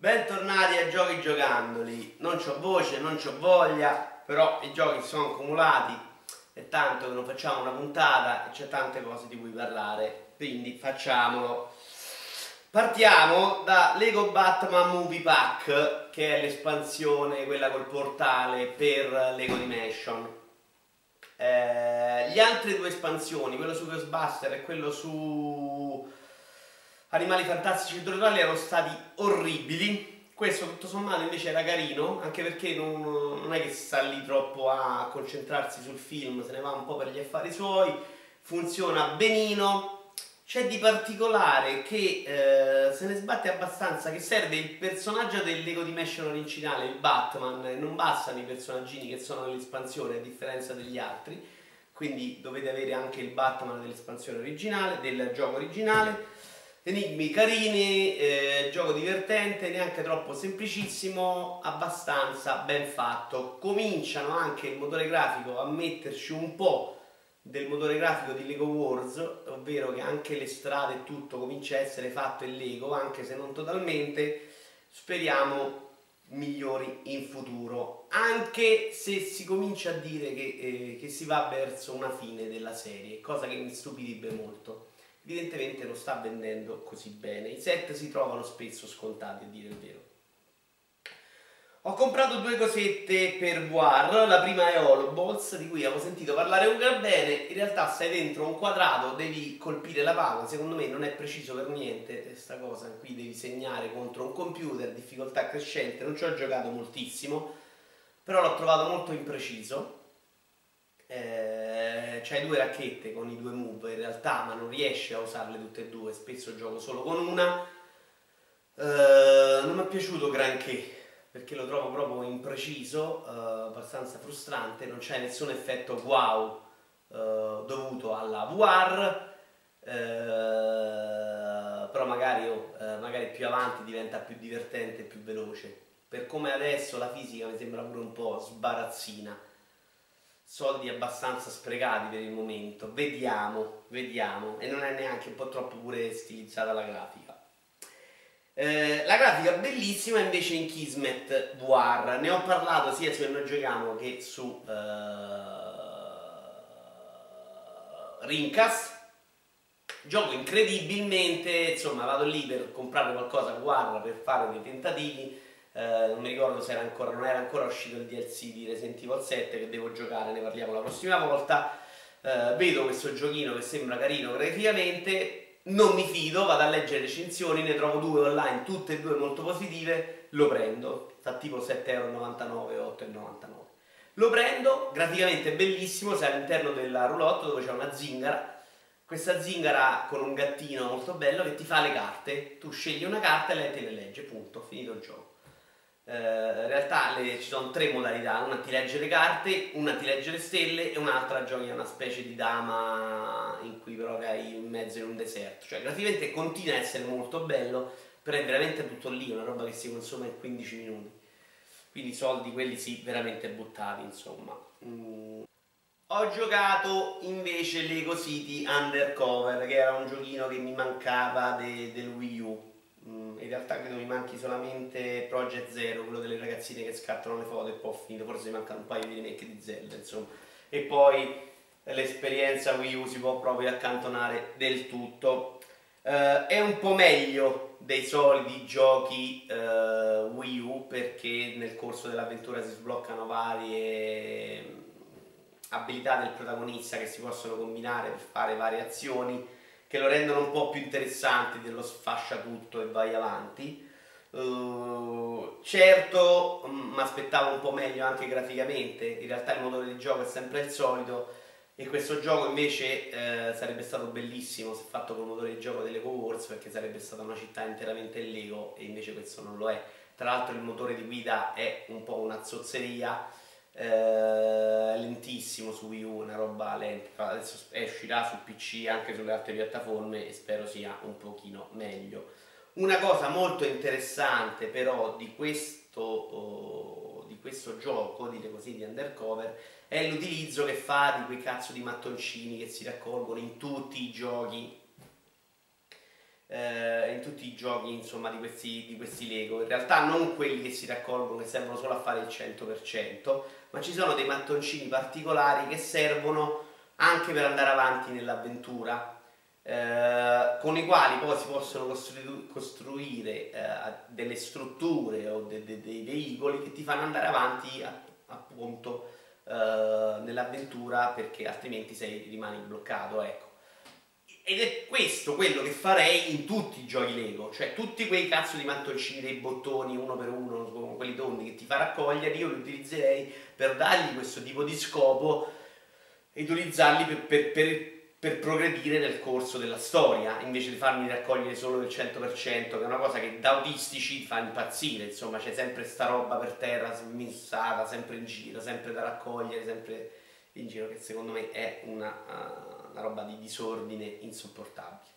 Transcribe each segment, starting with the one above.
Bentornati a Giochi Giocandoli. Non c'ho voce, non c'ho voglia, però i giochi sono accumulati. È tanto che non facciamo una puntata e c'è tante cose di cui parlare. Quindi facciamolo. Partiamo da Lego Batman Movie Pack, che è l'espansione, quella col portale per Lego Dimension. Eh, gli altre due espansioni, quello su Ghostbuster e quello su Animali Fantastici Naturali erano stati orribili. Questo tutto sommato invece era carino, anche perché non, non, è che sta lì troppo a concentrarsi sul film, se ne va un po' per gli affari suoi, funziona benino. C'è di particolare che eh, se ne sbatte abbastanza, che serve il personaggio del Lego Dimension originale, il Batman, non bastano i personaggini che sono nell'espansione a differenza degli altri, quindi dovete avere anche il Batman dell'espansione originale, del gioco originale enigmi carini, eh, gioco divertente, neanche troppo semplicissimo, abbastanza ben fatto. Cominciano anche il motore grafico a metterci un po' del motore grafico di Lego Wars, ovvero che anche le strade e tutto comincia a essere fatto in Lego, anche se non totalmente, speriamo migliori in futuro, anche se si comincia a dire che, eh, che si va verso una fine della serie, cosa che mi stupirebbe molto evidentemente non sta vendendo così bene. I set si trovano spesso scontati, a dire il vero. Ho comprato due cosette per War, la prima è Holoballs, di cui avevo sentito parlare un gran bene, in realtà sei dentro un quadrato, devi colpire la palla, secondo me non è preciso per niente questa cosa, qui devi segnare contro un computer, difficoltà crescente, non ci ho giocato moltissimo, però l'ho trovato molto impreciso, eh, c'hai due racchette con i due move in realtà, ma non riesci a usarle tutte e due, spesso gioco solo con una. Eh, non mi è piaciuto granché perché lo trovo proprio impreciso, eh, abbastanza frustrante, non c'è nessun effetto wow eh, dovuto alla VR, eh, però magari, oh, eh, magari più avanti diventa più divertente e più veloce. Per come adesso la fisica mi sembra pure un po' sbarazzina soldi abbastanza sprecati per il momento. Vediamo, vediamo. E non è neanche un po' troppo pure stilizzata la grafica. Eh, la grafica bellissima invece in Kismet War. Ne ho parlato sia su Noi Giochiamo che su eh, Rincas. Gioco incredibilmente, insomma vado lì per comprare qualcosa a War per fare dei tentativi eh, non mi ricordo se era ancora, non era ancora uscito il DLC di Resident Evil 7 che devo giocare, ne parliamo la prossima volta. Eh, vedo questo giochino che sembra carino graficamente, non mi fido, vado a leggere recensioni, ne trovo due online, tutte e due molto positive, lo prendo, sta tipo 7,99€, 8,99€. Lo prendo, graficamente bellissimo, sei all'interno della roulotte dove c'è una zingara, questa zingara con un gattino molto bello che ti fa le carte, tu scegli una carta e lei te le legge, punto, finito il gioco. Eh, in realtà le, ci sono tre modalità, una ti legge le carte, una ti legge le stelle e un'altra giochi a una specie di dama in cui però hai in mezzo in un deserto. Cioè graficamente continua a essere molto bello, però è veramente tutto lì, una roba che si consuma in 15 minuti. Quindi i soldi quelli sì, veramente buttati, insomma. Mm. Ho giocato invece Lego City Undercover, che era un giochino che mi mancava de, del Wii U in realtà credo mi manchi solamente Project Zero, quello delle ragazzine che scattano le foto e poi ho finito, forse mi mancano un paio di remake di Zelda, insomma. E poi l'esperienza Wii U si può proprio accantonare del tutto. Uh, è un po' meglio dei soliti giochi uh, Wii U perché nel corso dell'avventura si sbloccano varie mm, abilità del protagonista che si possono combinare per fare varie azioni che lo rendono un po' più interessante dello sfascia tutto e vai avanti. Uh, certo, mi mm, aspettavo un po' meglio anche graficamente, in realtà il motore di gioco è sempre il solito e questo gioco invece eh, sarebbe stato bellissimo se fatto con il motore di gioco delle Wars perché sarebbe stata una città interamente in Lego e invece questo non lo è. Tra l'altro il motore di guida è un po' una zozzeria eh, lentissimo su Wii U, una roba lenta, adesso uscirà su PC anche sulle altre piattaforme e spero sia un pochino meglio. Una cosa molto interessante però di questo, oh, di questo gioco, dire così, di Undercover, è l'utilizzo che fa di quei cazzo di mattoncini che si raccolgono in tutti i giochi eh, in tutti i giochi insomma, di, questi, di questi Lego. In realtà non quelli che si raccolgono, che servono solo a fare il 100%, ma ci sono dei mattoncini particolari che servono anche per andare avanti nell'avventura. Eh, con i quali poi si possono costru- costruire eh, delle strutture o de- de- dei veicoli che ti fanno andare avanti a- appunto eh, nell'avventura perché altrimenti sei, rimani bloccato. Ecco. Ed è questo quello che farei in tutti i giochi Lego, cioè tutti quei cazzo di mattoncini dei bottoni uno per uno, quelli tondi che ti fa raccogliere, io li utilizzerei per dargli questo tipo di scopo e utilizzarli per, per, per, per progredire nel corso della storia, invece di farmi raccogliere solo il 100%, che è una cosa che da autistici ti fa impazzire, insomma c'è sempre sta roba per terra smissata, sempre in giro, sempre da raccogliere, sempre in giro, che secondo me è una... Uh, una roba di disordine insopportabile.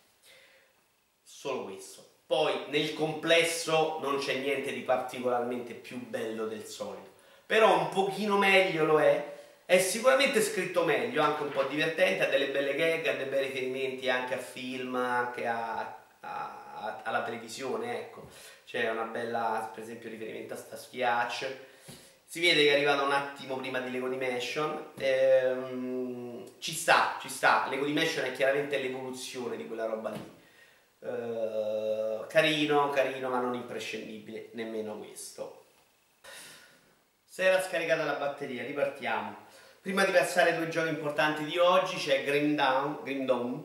Solo questo. Poi nel complesso non c'è niente di particolarmente più bello del solito, però un pochino meglio lo è. È sicuramente scritto meglio, anche un po' divertente, ha delle belle gag, ha dei bei riferimenti anche a film, anche a, a, alla televisione, ecco. C'è una bella, per esempio, riferimento a Starsky Hutch. Si vede che è arrivato un attimo prima di Lego Dimension. Ehm, ci sta, ci sta. Lego Dimension è chiaramente l'evoluzione di quella roba lì. Uh, carino, carino, ma non imprescindibile, nemmeno questo. Se era scaricata la batteria, ripartiamo. Prima di passare ai due giochi importanti di oggi c'è Green Down, Green Dawn,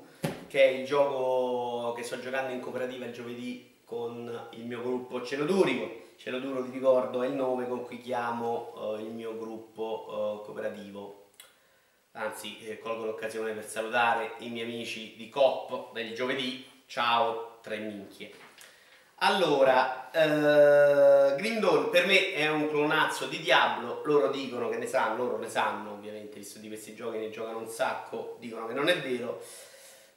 che è il gioco che sto giocando in cooperativa il giovedì con il mio gruppo Celodurico. Celoduro, vi ricordo, è il nome con cui chiamo uh, il mio gruppo uh, cooperativo anzi eh, colgo l'occasione per salutare i miei amici di COP del giovedì, ciao tre minchie. Allora, eh, Green Dawn per me è un clonazzo di Diablo, loro dicono che ne sanno, loro ne sanno ovviamente, visto di questi giochi ne giocano un sacco, dicono che non è vero,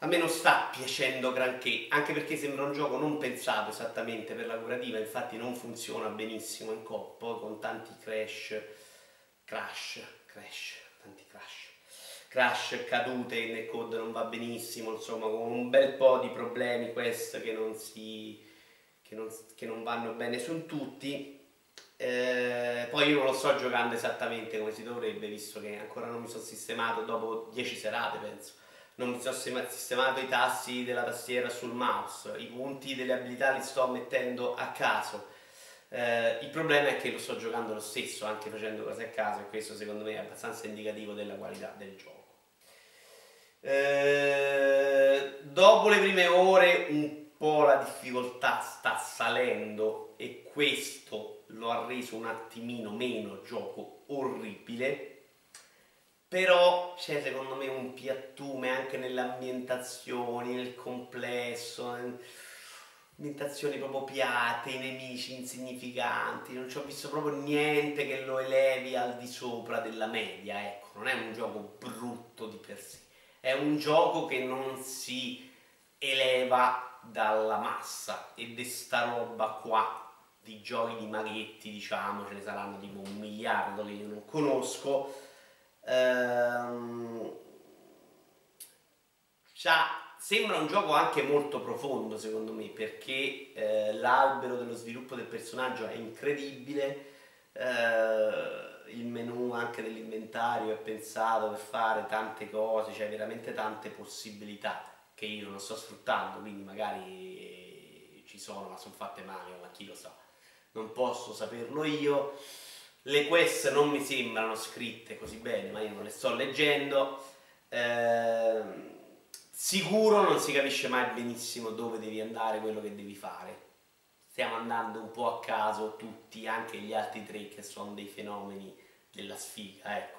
a me non sta piacendo granché, anche perché sembra un gioco non pensato esattamente per la curativa, infatti non funziona benissimo in COP, con tanti crash, crash, crash, tanti crash crash, cadute, il netcode non va benissimo, insomma con un bel po' di problemi quest che non, si, che non, che non vanno bene su tutti. Eh, poi io non lo sto giocando esattamente come si dovrebbe, visto che ancora non mi sono sistemato dopo 10 serate, penso. Non mi sono sistemato i tassi della tastiera sul mouse, i punti delle abilità li sto mettendo a caso. Eh, il problema è che lo sto giocando lo stesso, anche facendo cose a caso, e questo secondo me è abbastanza indicativo della qualità del gioco. Eh, dopo le prime ore un po' la difficoltà sta salendo e questo lo ha reso un attimino meno gioco orribile però c'è secondo me un piattume anche nelle ambientazioni, nel complesso, ambientazioni proprio piatte, i nemici insignificanti, non ci ho visto proprio niente che lo elevi al di sopra della media, ecco, non è un gioco brutto di per sé è un gioco che non si eleva dalla massa ed è sta roba qua di giochi di maghetti diciamo ce ne saranno tipo un miliardo che io non conosco ehm, sembra un gioco anche molto profondo secondo me perché eh, l'albero dello sviluppo del personaggio è incredibile eh, il menu anche dell'inventario è pensato per fare tante cose, c'è veramente tante possibilità che io non sto sfruttando, quindi magari ci sono, ma sono fatte male, ma chi lo sa. Non posso saperlo io. Le quest non mi sembrano scritte così bene, ma io non le sto leggendo. Eh, sicuro non si capisce mai benissimo dove devi andare, quello che devi fare stiamo andando un po' a caso tutti, anche gli altri tre che sono dei fenomeni della sfiga, ecco.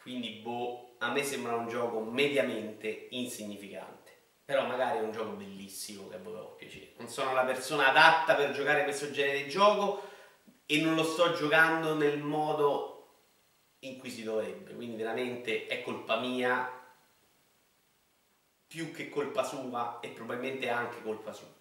Quindi, boh, a me sembra un gioco mediamente insignificante. Però magari è un gioco bellissimo che a voi piacere. Non sono la persona adatta per giocare questo genere di gioco e non lo sto giocando nel modo in cui si dovrebbe. Quindi veramente è colpa mia più che colpa sua e probabilmente anche colpa sua.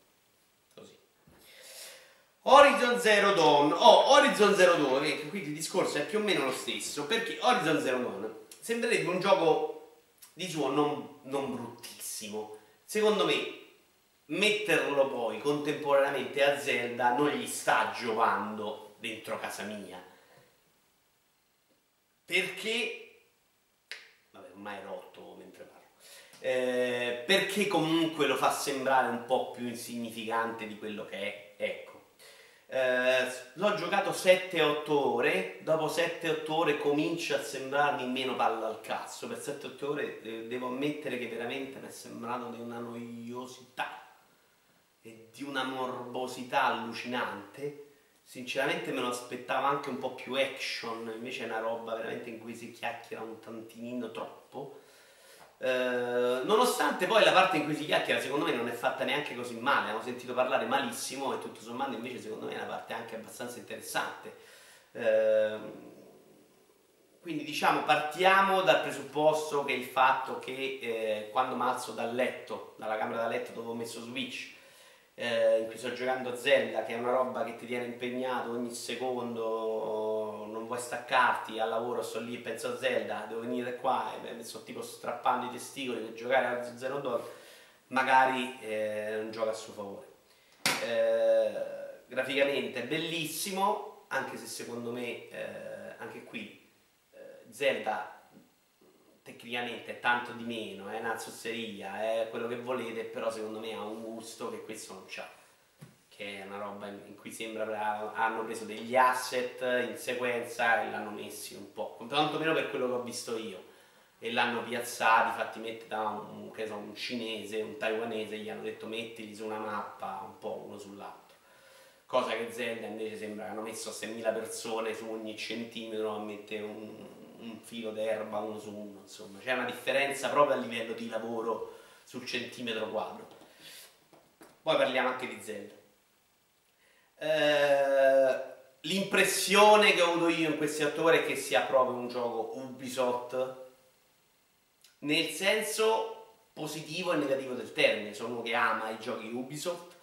Horizon Zero Dawn, oh, Horizon Zero Dawn, ecco, quindi il discorso è più o meno lo stesso, perché Horizon Zero Dawn sembrerebbe un gioco di suo non, non bruttissimo. Secondo me metterlo poi contemporaneamente a Zelda non gli sta giovando dentro casa mia. Perché, vabbè ormai rotto mentre parlo, eh, perché comunque lo fa sembrare un po' più insignificante di quello che è, ecco. Eh, l'ho giocato 7-8 ore, dopo 7-8 ore comincia a sembrarmi meno palla al cazzo, per 7-8 ore eh, devo ammettere che veramente mi è sembrato di una noiosità e di una morbosità allucinante. Sinceramente me lo aspettavo anche un po' più action, invece è una roba veramente in cui si chiacchiera un tantinino troppo. Eh, nonostante poi la parte in cui si chiacchiera secondo me non è fatta neanche così male, hanno sentito parlare malissimo e tutto sommato invece secondo me è una parte anche abbastanza interessante. Eh, quindi diciamo partiamo dal presupposto che il fatto che eh, quando alzo dal letto, dalla camera da letto dove ho messo Switch, eh, in cui sto giocando Zelda, che è una roba che ti tiene impegnato ogni secondo, non vuoi staccarti, al lavoro sto lì e penso a Zelda, devo venire qua e mi sto tipo strappando i testicoli per giocare a Zero Dawn, magari eh, non gioca a suo favore. Eh, graficamente è bellissimo, anche se secondo me, eh, anche qui, eh, Zelda tecnicamente è tanto di meno, è una zozzeria, è quello che volete, però secondo me ha un gusto che questo non c'ha. Che è una roba in cui sembra hanno preso degli asset in sequenza e l'hanno messi un po', tanto meno per quello che ho visto io. E l'hanno piazzati, fatti mettere da un, so, un cinese, un taiwanese, gli hanno detto mettili su una mappa un po' uno sull'altro. Cosa che Zelda invece sembra che hanno messo 6.000 persone su ogni centimetro a mettere un, un filo d'erba uno su uno, insomma, c'è una differenza proprio a livello di lavoro sul centimetro quadro. Poi parliamo anche di Zelda. Eh, l'impressione che ho avuto io in questi attori è che sia proprio un gioco Ubisoft nel senso positivo e negativo del termine. Sono uno che ama i giochi Ubisoft,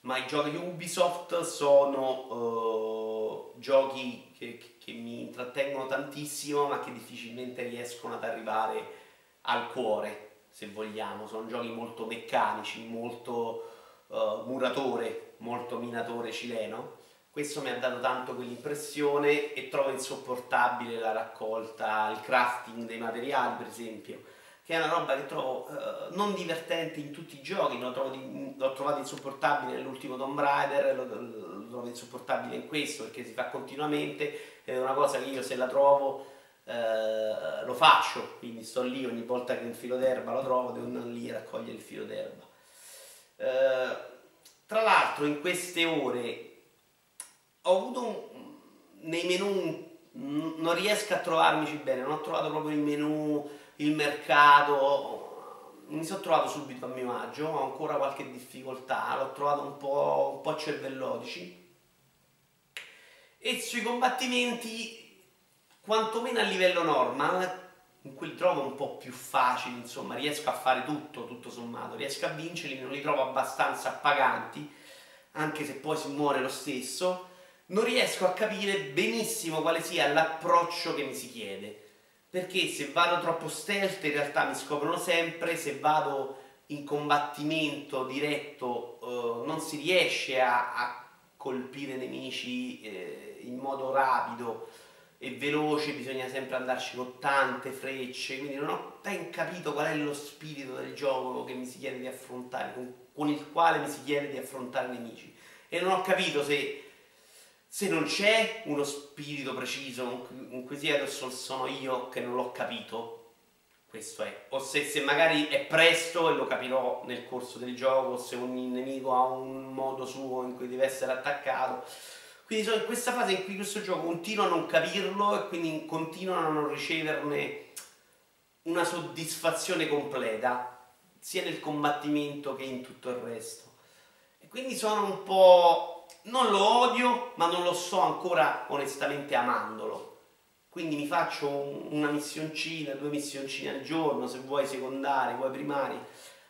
ma i giochi Ubisoft sono uh, giochi che, che mi intrattengono tantissimo ma che difficilmente riescono ad arrivare al cuore, se vogliamo. Sono giochi molto meccanici, molto uh, muratore, molto minatore cileno. Questo mi ha dato tanto quell'impressione e trovo insopportabile la raccolta, il crafting dei materiali per esempio, che è una roba che trovo uh, non divertente in tutti i giochi, l'ho, trovato insopportabile nell'ultimo Tomb Raider, trovo insopportabile in questo perché si fa continuamente è una cosa che io se la trovo eh, lo faccio, quindi sto lì ogni volta che un filo d'erba lo trovo, devo andare lì a raccogliere il filo d'erba. Eh, tra l'altro in queste ore ho avuto un, nei menu non riesco a trovarmici bene, non ho trovato proprio il menu, il mercato, mi sono trovato subito a mio agio, ho ancora qualche difficoltà, l'ho trovato un po', un po' cervellotici. E sui combattimenti quantomeno a livello normal in cui li trovo un po' più facili insomma riesco a fare tutto tutto sommato. Riesco a vincerli non li trovo abbastanza appaganti anche se poi si muore lo stesso. Non riesco a capire benissimo quale sia l'approccio che mi si chiede perché se vado troppo stealth in realtà mi scoprono sempre se vado in combattimento diretto eh, non si riesce a, a colpire nemici eh, in modo rapido e veloce, bisogna sempre andarci con tante frecce, quindi non ho ben capito qual è lo spirito del gioco che mi si chiede di affrontare, con, con il quale mi si chiede di affrontare nemici. E non ho capito se, se non c'è uno spirito preciso, un quesito sono io che non l'ho capito, questo è. O se, se, magari è presto e lo capirò nel corso del gioco, se ogni nemico ha un modo suo in cui deve essere attaccato. Quindi sono in questa fase in cui questo gioco continua a non capirlo e quindi continua a non riceverne una soddisfazione completa, sia nel combattimento che in tutto il resto. E quindi sono un po'... non lo odio, ma non lo so ancora onestamente amandolo. Quindi mi faccio una missioncina, due missioncine al giorno, se vuoi secondari, vuoi primari,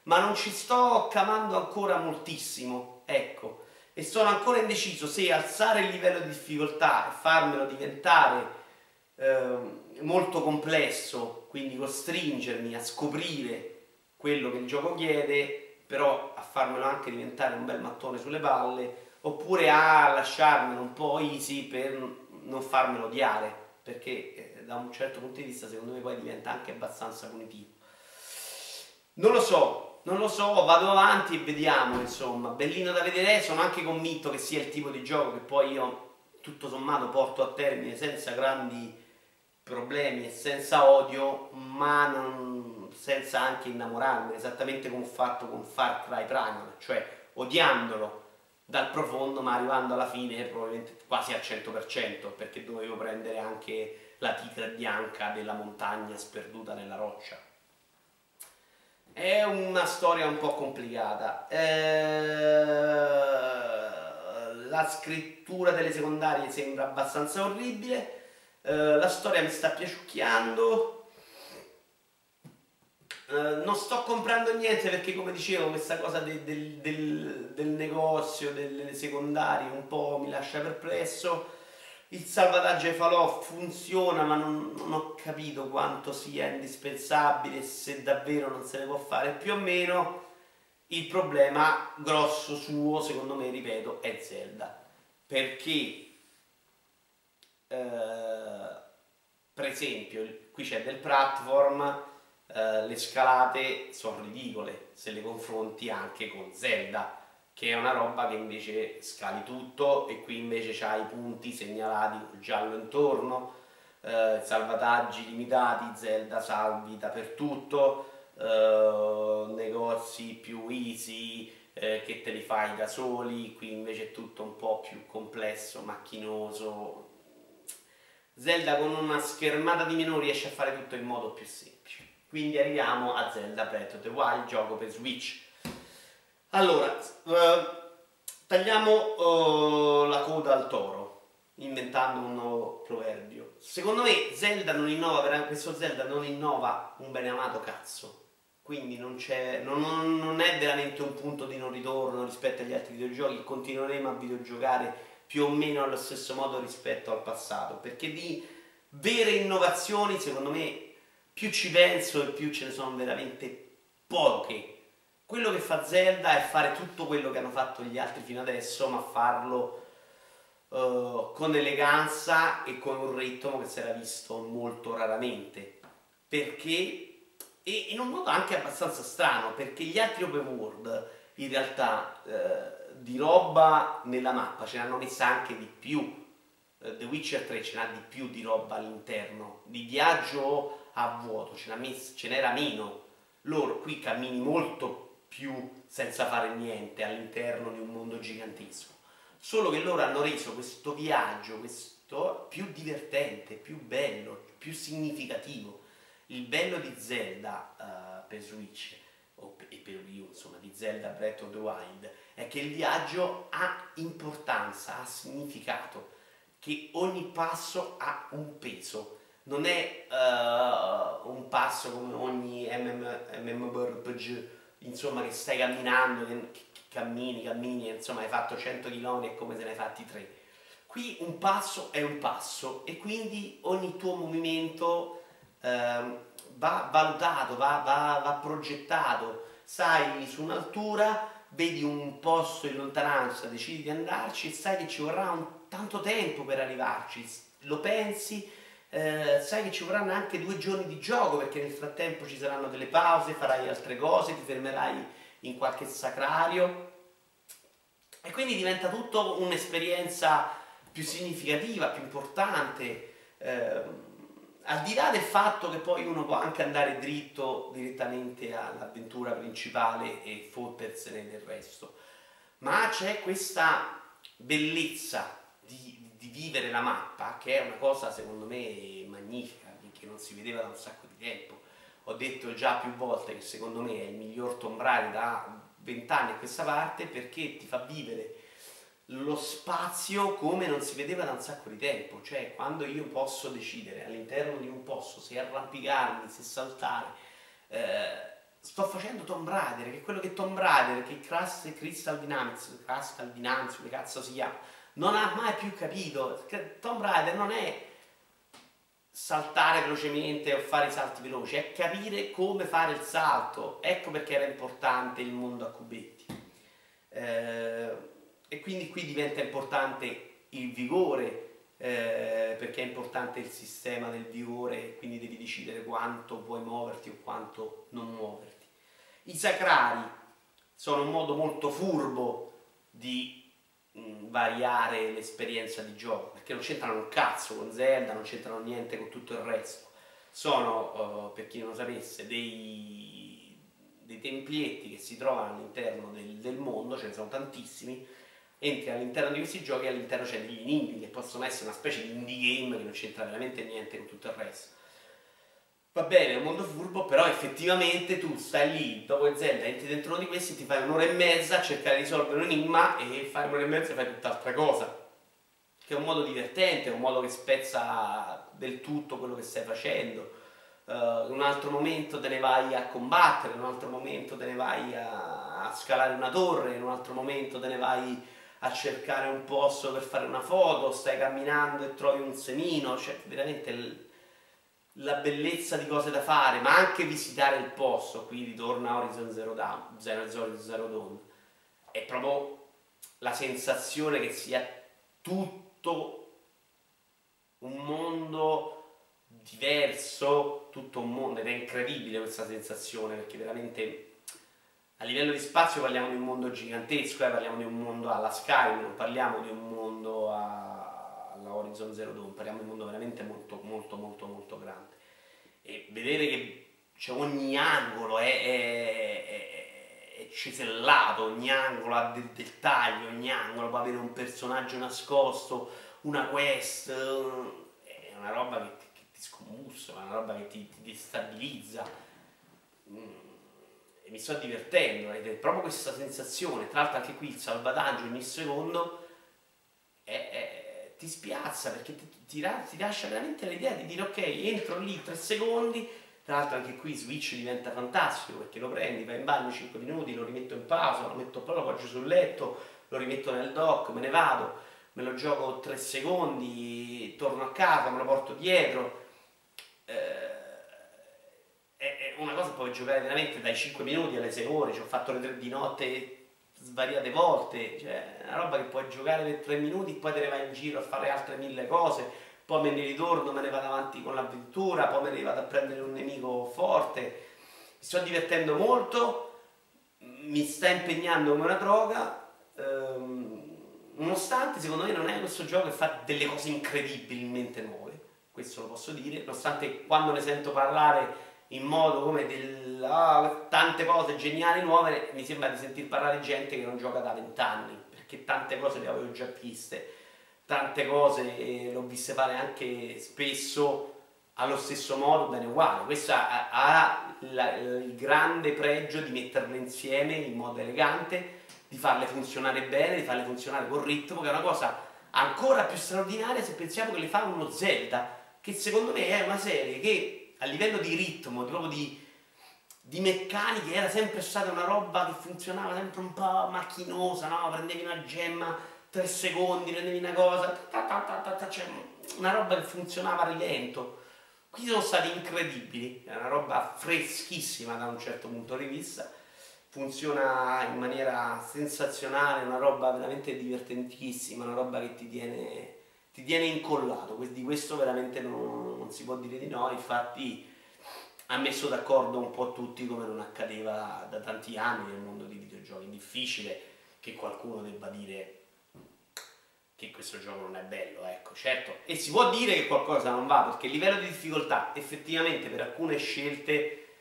ma non ci sto cavando ancora moltissimo, ecco, e sono ancora indeciso se alzare il livello di difficoltà e farmelo diventare eh, molto complesso, quindi costringermi a scoprire quello che il gioco chiede, però a farmelo anche diventare un bel mattone sulle palle, oppure a lasciarmelo un po' easy per non farmelo odiare, perché eh, da un certo punto di vista secondo me poi diventa anche abbastanza punitivo. Non lo so, non lo so, vado avanti e vediamo, insomma, bellino da vedere, sono anche convinto che sia il tipo di gioco che poi io tutto sommato porto a termine senza grandi problemi e senza odio, ma non, senza anche innamorarmi, esattamente come ho fatto con Far Cry Primal, cioè odiandolo dal profondo, ma arrivando alla fine probabilmente quasi al 100%, perché dovevo prendere anche la tigre bianca della montagna sperduta nella roccia. È una storia un po' complicata. Eh la scrittura delle secondarie sembra abbastanza orribile, eh, la storia mi sta piaciucchiando, eh, non sto comprando niente perché come dicevo questa cosa de, del, del, del, negozio, delle secondarie un po' mi lascia perplesso. Il salvataggio ai falò funziona ma non, non ho capito quanto sia indispensabile, se davvero non se ne può fare più o meno il problema grosso suo, secondo me, ripeto, è Zelda. Perché, eh, per esempio, qui c'è del platform, eh, le scalate sono ridicole se le confronti anche con Zelda, che è una roba che invece scali tutto e qui invece c'hai i punti segnalati col giallo intorno, eh, salvataggi limitati, Zelda salvi dappertutto uh, negozi più easy eh, che te li fai da soli, qui invece è tutto un po' più complesso, macchinoso. Zelda con una schermata di meno riesce a fare tutto in modo più semplice. Quindi arriviamo a Zelda Breath of the Wild, gioco per Switch. Allora, uh, tagliamo uh, la coda al toro inventando un nuovo proverbio. Secondo me Zelda non innova, questo Zelda non innova un beneamato cazzo quindi non, non, non, è veramente un punto di non ritorno rispetto agli altri videogiochi, continueremo a videogiocare più o meno allo stesso modo rispetto al passato, perché di vere innovazioni secondo me più ci penso e più ce ne sono veramente poche. Quello che fa Zelda è fare tutto quello che hanno fatto gli altri fino adesso, ma farlo uh, con eleganza e con un ritmo che si era visto molto raramente. Perché e in un modo anche abbastanza strano perché gli altri open world in realtà eh, di roba nella mappa ce n'hanno messa anche di più eh, The Witcher 3 ce n'ha di più di roba all'interno di viaggio a vuoto ce, messa, ce n'era meno. Loro qui cammini molto più senza fare niente all'interno di un mondo gigantesco. Solo che loro hanno reso questo viaggio questo più divertente più bello più significativo. Il bello di Zelda uh, per Switch e per Wii U, insomma, di Zelda Breath of the Wild, è che il viaggio ha importanza, ha significato, che ogni passo ha un peso. Non è uh, un passo come ogni MMORPG, insomma, che stai camminando, che, che cammini, cammini, insomma, hai fatto 100 km e come se ne hai fatti 3. Qui un passo è un passo e quindi ogni tuo movimento eh, va valutato, va, va, va progettato. Sai su un'altura, vedi un posto in lontananza, decidi di andarci e sai che ci vorrà un, tanto tempo per arrivarci, lo pensi, eh, sai che ci vorranno anche due giorni di gioco perché nel frattempo ci saranno delle pause, farai altre cose, ti fermerai in qualche sacrario e quindi diventa tutto un'esperienza più significativa, più importante. Eh, al di là del fatto che poi uno può anche andare dritto direttamente all'avventura principale e fottersene del resto, ma c'è questa bellezza di, di, vivere la mappa che è una cosa secondo me magnifica, che non si vedeva da un sacco di tempo. Ho detto già più volte che secondo me è il miglior Tomb Raider da vent'anni a questa parte perché ti fa vivere lo spazio come non si vedeva da un sacco di tempo, cioè quando io posso decidere all'interno di un posto se arrampicarmi, se saltare, eh, sto facendo Tomb Raider, che è quello che Tomb Raider, che Crystal Dynamics, Crystal Dynamics, come cazzo si chiama, non ha mai più capito, Tomb Raider non è saltare velocemente o fare i salti veloci, è capire come fare il salto. Ecco perché era importante il mondo a cubetti. Eh, e quindi qui diventa importante il vigore, eh, perché è importante il sistema del vigore, quindi devi decidere quanto puoi muoverti o quanto non muoverti. I sacrari sono un modo molto furbo di variare l'esperienza di gioco, perché non c'entrano un cazzo con Zelda, non c'entrano niente con tutto il resto. Sono, uh, per chi non lo sapesse, dei, dei templietti che si trovano all'interno del, del mondo, ce ne sono tantissimi, entri all'interno di questi giochi e all'interno c'è degli enigmi che possono essere una specie di indie game che non c'entra veramente niente con tutto il resto. Va bene, è un mondo furbo, però effettivamente tu stai lì, dopo Zelda entri dentro uno di questi, ti fai un'ora e mezza a cercare di risolvere un enigma e fai un'ora e mezza e fai tutt'altra cosa. Che è un modo divertente, è un modo che spezza del tutto quello che stai facendo. Uh, un altro momento te ne vai a combattere, in un altro momento te ne vai a, a scalare una torre, in un altro momento te ne vai a cercare un posto per fare una foto, stai camminando e trovi un semino, cioè veramente la bellezza di cose da fare, ma anche visitare il posto, qui ritorna Horizon Zero Dawn, Zero, Zero, Zero Dawn, è proprio la sensazione che sia tutto un mondo diverso, tutto un mondo, ed è incredibile questa sensazione, perché veramente a livello di spazio parliamo di un mondo gigantesco, eh, parliamo di un mondo alla Sky, non parliamo di un mondo a, alla Horizon Zero Dawn, parliamo di un mondo veramente molto molto molto molto grande. E vedere che cioè, ogni angolo è, è, è, è, cisellato, ogni angolo ha del dettaglio, ogni angolo può avere un personaggio nascosto, una quest, è una roba che, che, che ti scombussa, è una roba che ti, ti destabilizza. Mm e mi sto divertendo ed è proprio questa sensazione, tra l'altro anche qui il salvataggio ogni secondo è, è, ti spiazza perché ti, ti, ti, lascia veramente l'idea di dire ok, entro lì tre secondi, tra l'altro anche qui Switch diventa fantastico perché lo prendi, vai in bagno 5 minuti, lo rimetto in pausa, lo metto poi lo appoggio sul letto, lo rimetto nel dock, me ne vado, me lo gioco tre secondi, torno a casa, me lo porto dietro. Eh, una cosa puoi giocare veramente dai 5 minuti alle 6 ore, ci ho fatto le 3 di notte svariate volte, cioè una roba che puoi giocare per 3 minuti, poi te ne vai in giro a fare altre mille cose, poi me ne ritorno, me ne vado avanti con l'avventura, poi me ne vado a prendere un nemico forte, mi sto divertendo molto, mi sta impegnando come una droga, ehm, nonostante secondo me non è questo gioco che fa delle cose incredibilmente nuove, questo lo posso dire, nonostante quando ne sento parlare in modo come del, ah, tante cose geniali nuove, mi sembra di sentir parlare gente che non gioca da vent'anni, perché tante cose le avevo già viste, tante cose eh, ho viste fare anche spesso allo stesso modo, bene uguale. Questo ha, ha la, il grande pregio di metterle insieme in modo elegante, di farle funzionare bene, di farle funzionare con ritmo, che è una cosa ancora più straordinaria se pensiamo che le fa uno Zelda, che secondo me è una serie che a livello di ritmo, proprio di, di meccanica, era sempre stata una roba che funzionava sempre un po' macchinosa, no? Prendevi una gemma, tre secondi, prendevi una cosa, ta ta ta cioè una roba che funzionava a rilento. Qui sono stati incredibili, è una roba freschissima da un certo punto di vista, funziona in maniera sensazionale, una roba veramente divertentissima, una roba che ti tiene ti tiene incollato, di questo veramente non, non si può dire di no, infatti ha messo d'accordo un po' tutti come non accadeva da tanti anni nel mondo dei videogiochi, è difficile che qualcuno debba dire che questo gioco non è bello, ecco, certo, e si può dire che qualcosa non va, perché il livello di difficoltà effettivamente per alcune scelte,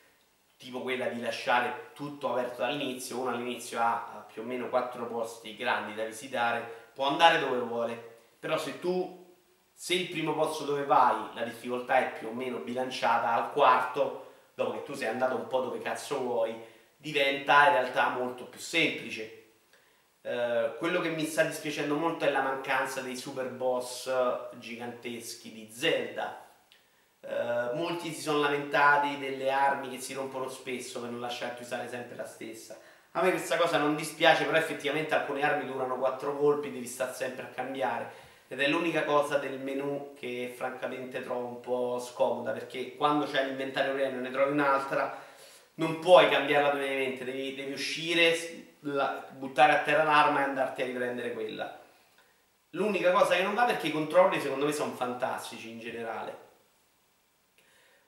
tipo quella di lasciare tutto aperto dall'inizio, uno all'inizio ha più o meno quattro posti grandi da visitare, può andare dove vuole, però se tu, se il primo posto dove vai la difficoltà è più o meno bilanciata al quarto, dopo che tu sei andato un po' dove cazzo vuoi, diventa in realtà molto più semplice. Uh, quello che mi sta dispiacendo molto è la mancanza dei super boss giganteschi di Zelda. Uh, molti si sono lamentati delle armi che si rompono spesso per non lasciarti usare sempre la stessa. A me questa cosa non dispiace, però effettivamente alcune armi durano 4 colpi, devi stare sempre a cambiare ed è l'unica cosa del menu che francamente trovo un po' scomoda perché quando c'è l'inventario premium ne trovi un'altra non puoi cambiarla brevemente, devi, devi uscire, la, buttare a terra l'arma e andarti a riprendere quella. L'unica cosa che non va perché i controlli secondo me sono fantastici in generale.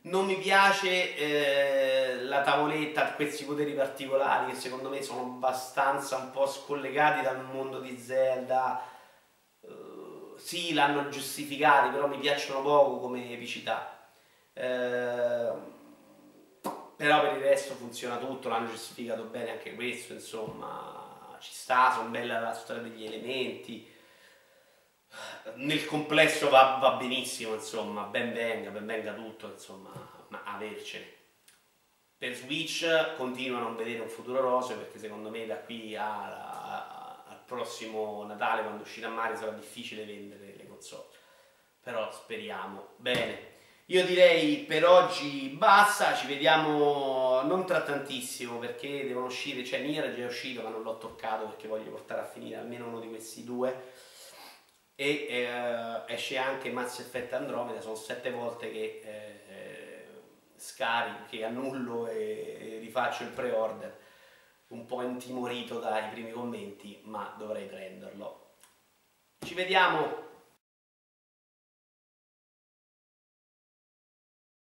Non mi piace eh, la tavoletta, questi poteri particolari che secondo me sono abbastanza un po' scollegati dal mondo di Zelda. Sì, l'hanno giustificati, però mi piacciono poco come epicità. Uh, però per il resto funziona tutto, l'hanno giustificato bene anche questo, insomma, ci sta, sono bella la storia degli elementi, nel complesso va, va benissimo, insomma, ben venga, ben venga tutto, insomma, ma avercene. Per Switch continuo a non vedere un futuro roseo perché secondo me da qui a, a, al prossimo Natale quando uscirà Mario sarà difficile vendere le console, però speriamo. Bene. Io direi per oggi basta, ci vediamo non tra tantissimo perché devono uscire, cioè Nier è già uscito ma non l'ho toccato perché voglio portare a finire almeno uno di questi due e eh, esce anche Mass Effect Andromeda, sono sette volte che eh, eh scarico, che annullo e, e rifaccio il pre-order, un po' intimorito dai primi commenti ma dovrei prenderlo. Ci vediamo